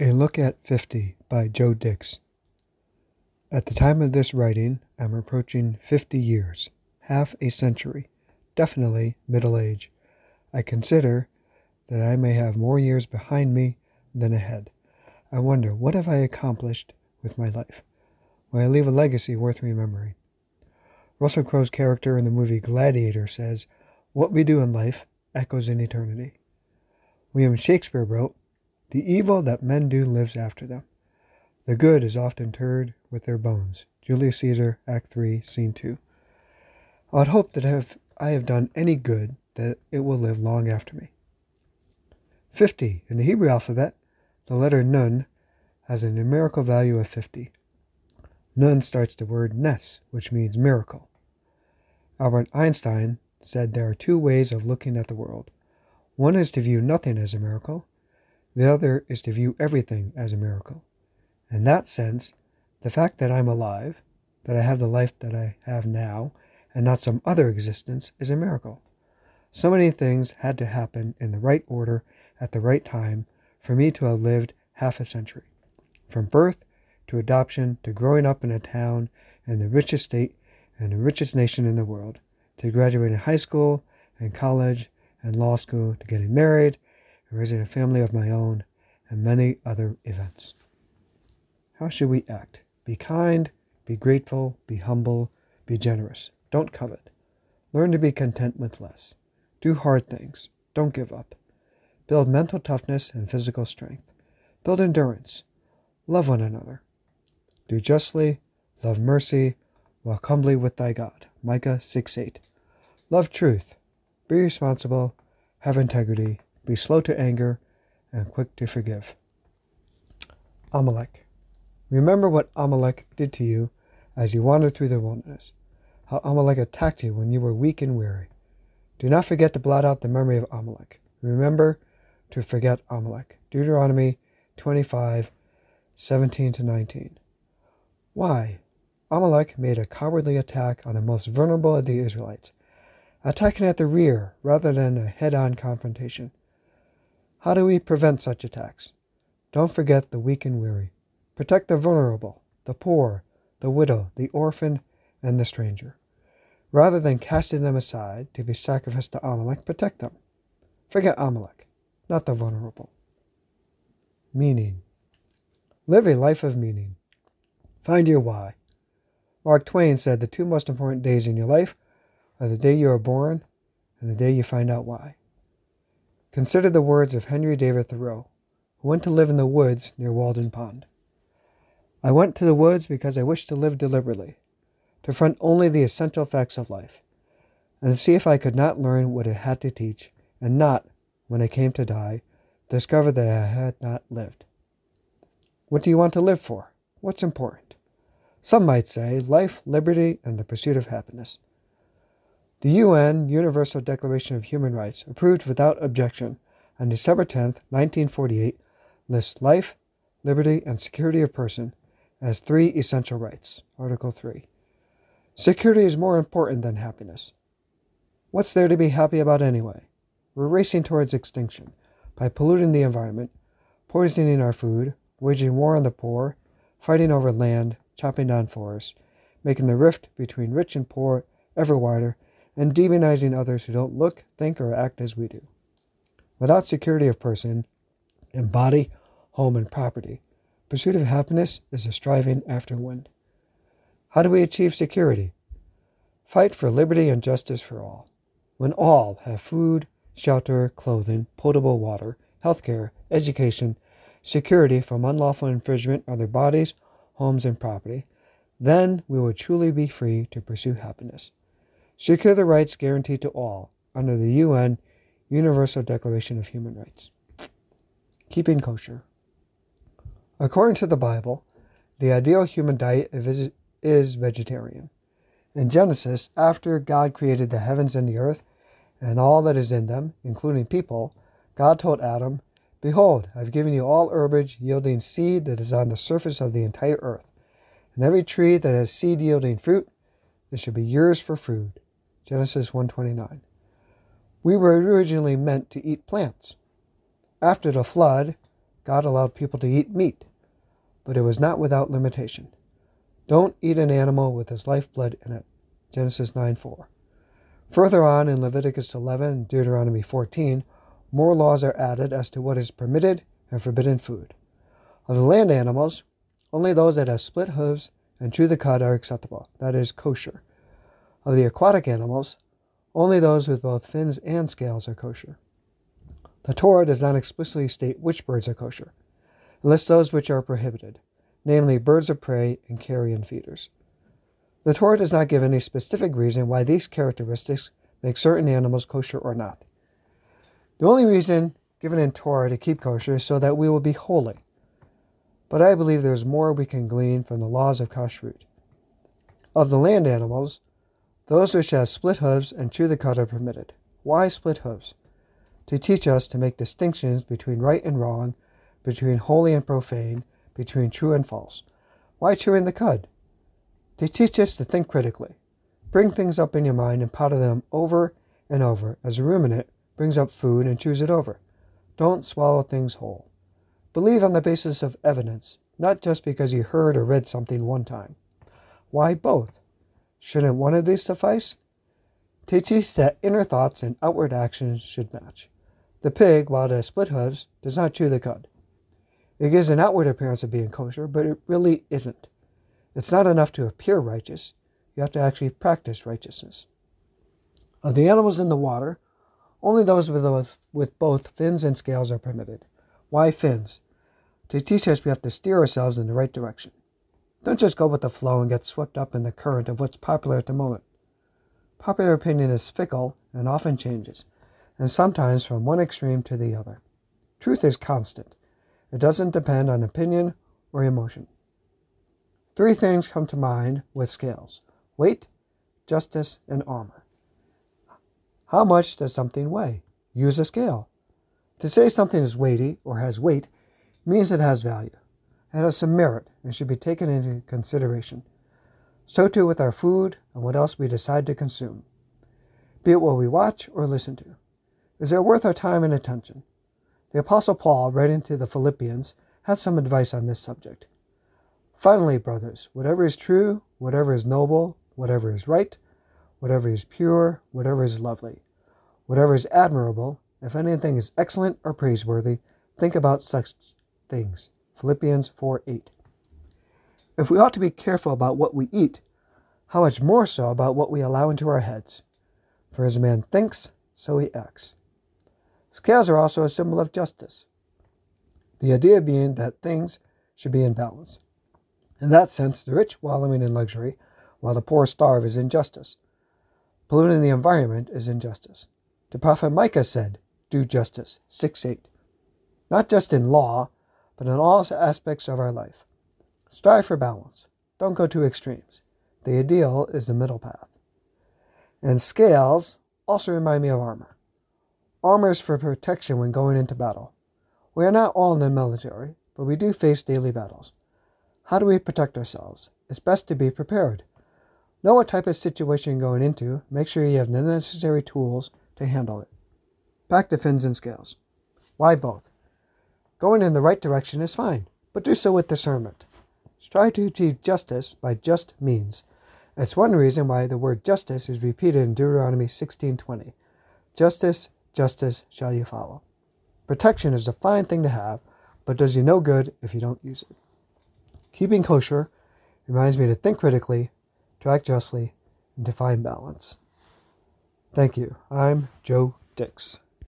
A Look at 50 by Joe Dix. At the time of this writing, I'm approaching 50 years, half a century, definitely middle age. I consider that I may have more years behind me than ahead. I wonder, what have I accomplished with my life? Will I leave a legacy worth remembering? Russell Crowe's character in the movie Gladiator says, What we do in life echoes in eternity. William Shakespeare wrote, the evil that men do lives after them. The good is often interred with their bones. Julius Caesar, Act 3, Scene 2. I would hope that if I have done any good, that it will live long after me. 50. In the Hebrew alphabet, the letter Nun has a numerical value of 50. Nun starts the word Nes, which means miracle. Albert Einstein said there are two ways of looking at the world. One is to view nothing as a miracle, the other is to view everything as a miracle. In that sense, the fact that I'm alive, that I have the life that I have now, and not some other existence, is a miracle. So many things had to happen in the right order at the right time for me to have lived half a century. From birth to adoption to growing up in a town in the richest state and the richest nation in the world, to graduating high school and college and law school, to getting married raising a family of my own, and many other events. How should we act? Be kind, be grateful, be humble, be generous. Don't covet. Learn to be content with less. Do hard things. Don't give up. Build mental toughness and physical strength. Build endurance. Love one another. Do justly, love mercy, walk humbly with thy God. Micah 6 8. Love truth. Be responsible. Have integrity be slow to anger, and quick to forgive. Amalek. Remember what Amalek did to you as you wandered through the wilderness, how Amalek attacked you when you were weak and weary. Do not forget to blot out the memory of Amalek. Remember to forget Amalek. Deuteronomy 25, 17 to 19. Why? Amalek made a cowardly attack on the most vulnerable of the Israelites, attacking at the rear rather than a head on confrontation. How do we prevent such attacks? Don't forget the weak and weary. Protect the vulnerable, the poor, the widow, the orphan, and the stranger. Rather than casting them aside to be sacrificed to Amalek, protect them. Forget Amalek, not the vulnerable. Meaning. Live a life of meaning. Find your why. Mark Twain said the two most important days in your life are the day you are born and the day you find out why. Consider the words of Henry David Thoreau, who went to live in the woods near Walden Pond. I went to the woods because I wished to live deliberately, to front only the essential facts of life, and to see if I could not learn what it had to teach, and not, when I came to die, discover that I had not lived. What do you want to live for? What's important? Some might say life, liberty, and the pursuit of happiness. The UN Universal Declaration of Human Rights, approved without objection on December 10, 1948, lists life, liberty, and security of person as three essential rights. Article 3. Security is more important than happiness. What's there to be happy about anyway? We're racing towards extinction by polluting the environment, poisoning our food, waging war on the poor, fighting over land, chopping down forests, making the rift between rich and poor ever wider, and demonizing others who don't look, think, or act as we do. Without security of person, in body, home, and property, pursuit of happiness is a striving after wind. How do we achieve security? Fight for liberty and justice for all. When all have food, shelter, clothing, potable water, health care, education, security from unlawful infringement of their bodies, homes, and property, then we will truly be free to pursue happiness secure the rights guaranteed to all under the UN Universal Declaration of Human Rights. Keeping kosher. According to the Bible, the ideal human diet is vegetarian. In Genesis, after God created the heavens and the earth and all that is in them, including people, God told Adam, Behold, I've given you all herbage yielding seed that is on the surface of the entire earth, and every tree that has seed yielding fruit, it shall be yours for food. Genesis 1:29. We were originally meant to eat plants. After the flood, God allowed people to eat meat, but it was not without limitation. Don't eat an animal with his lifeblood in it. Genesis 9 4. Further on in Leviticus 11 and Deuteronomy 14, more laws are added as to what is permitted and forbidden food. Of the land animals, only those that have split hooves and chew the cud are acceptable, that is, kosher. Of the aquatic animals, only those with both fins and scales are kosher. The Torah does not explicitly state which birds are kosher. It lists those which are prohibited, namely birds of prey and carrion feeders. The Torah does not give any specific reason why these characteristics make certain animals kosher or not. The only reason given in Torah to keep kosher is so that we will be holy. But I believe there is more we can glean from the laws of kashrut. Of the land animals, those which have split hooves and chew the cud are permitted. Why split hooves? To teach us to make distinctions between right and wrong, between holy and profane, between true and false. Why chewing the cud? They teach us to think critically. Bring things up in your mind and ponder them over and over as a ruminant brings up food and chews it over. Don't swallow things whole. Believe on the basis of evidence, not just because you heard or read something one time. Why both? Shouldn't one of these suffice? Teaches that inner thoughts and outward actions should match. The pig, while it has split hooves, does not chew the cud. It gives an outward appearance of being kosher, but it really isn't. It's not enough to appear righteous, you have to actually practice righteousness. Of the animals in the water, only those with, those with both fins and scales are permitted. Why fins? To teach us we have to steer ourselves in the right direction. Don't just go with the flow and get swept up in the current of what's popular at the moment. Popular opinion is fickle and often changes, and sometimes from one extreme to the other. Truth is constant. It doesn't depend on opinion or emotion. Three things come to mind with scales weight, justice, and armor. How much does something weigh? Use a scale. To say something is weighty or has weight means it has value. It has some merit and should be taken into consideration. So too with our food and what else we decide to consume. Be it what we watch or listen to. Is it worth our time and attention? The Apostle Paul, writing to the Philippians, had some advice on this subject. Finally, brothers, whatever is true, whatever is noble, whatever is right, whatever is pure, whatever is lovely, whatever is admirable, if anything is excellent or praiseworthy, think about such things. Philippians 4 8. If we ought to be careful about what we eat, how much more so about what we allow into our heads? For as a man thinks, so he acts. Scales are also a symbol of justice. The idea being that things should be in balance. In that sense, the rich wallowing in luxury, while the poor starve, is injustice. Polluting the environment is injustice. The prophet Micah said, Do justice. 6 8. Not just in law, but in all aspects of our life. Strive for balance. Don't go to extremes. The ideal is the middle path. And scales also remind me of armor. Armor is for protection when going into battle. We are not all in the military, but we do face daily battles. How do we protect ourselves? It's best to be prepared. Know what type of situation you're going into. Make sure you have the necessary tools to handle it. Back to fins and scales. Why both? Going in the right direction is fine, but do so with discernment. Strive to achieve justice by just means. That's one reason why the word justice is repeated in Deuteronomy 16:20. Justice, justice shall you follow. Protection is a fine thing to have, but does you no good if you don't use it. Keeping kosher reminds me to think critically, to act justly, and to find balance. Thank you. I'm Joe Dix.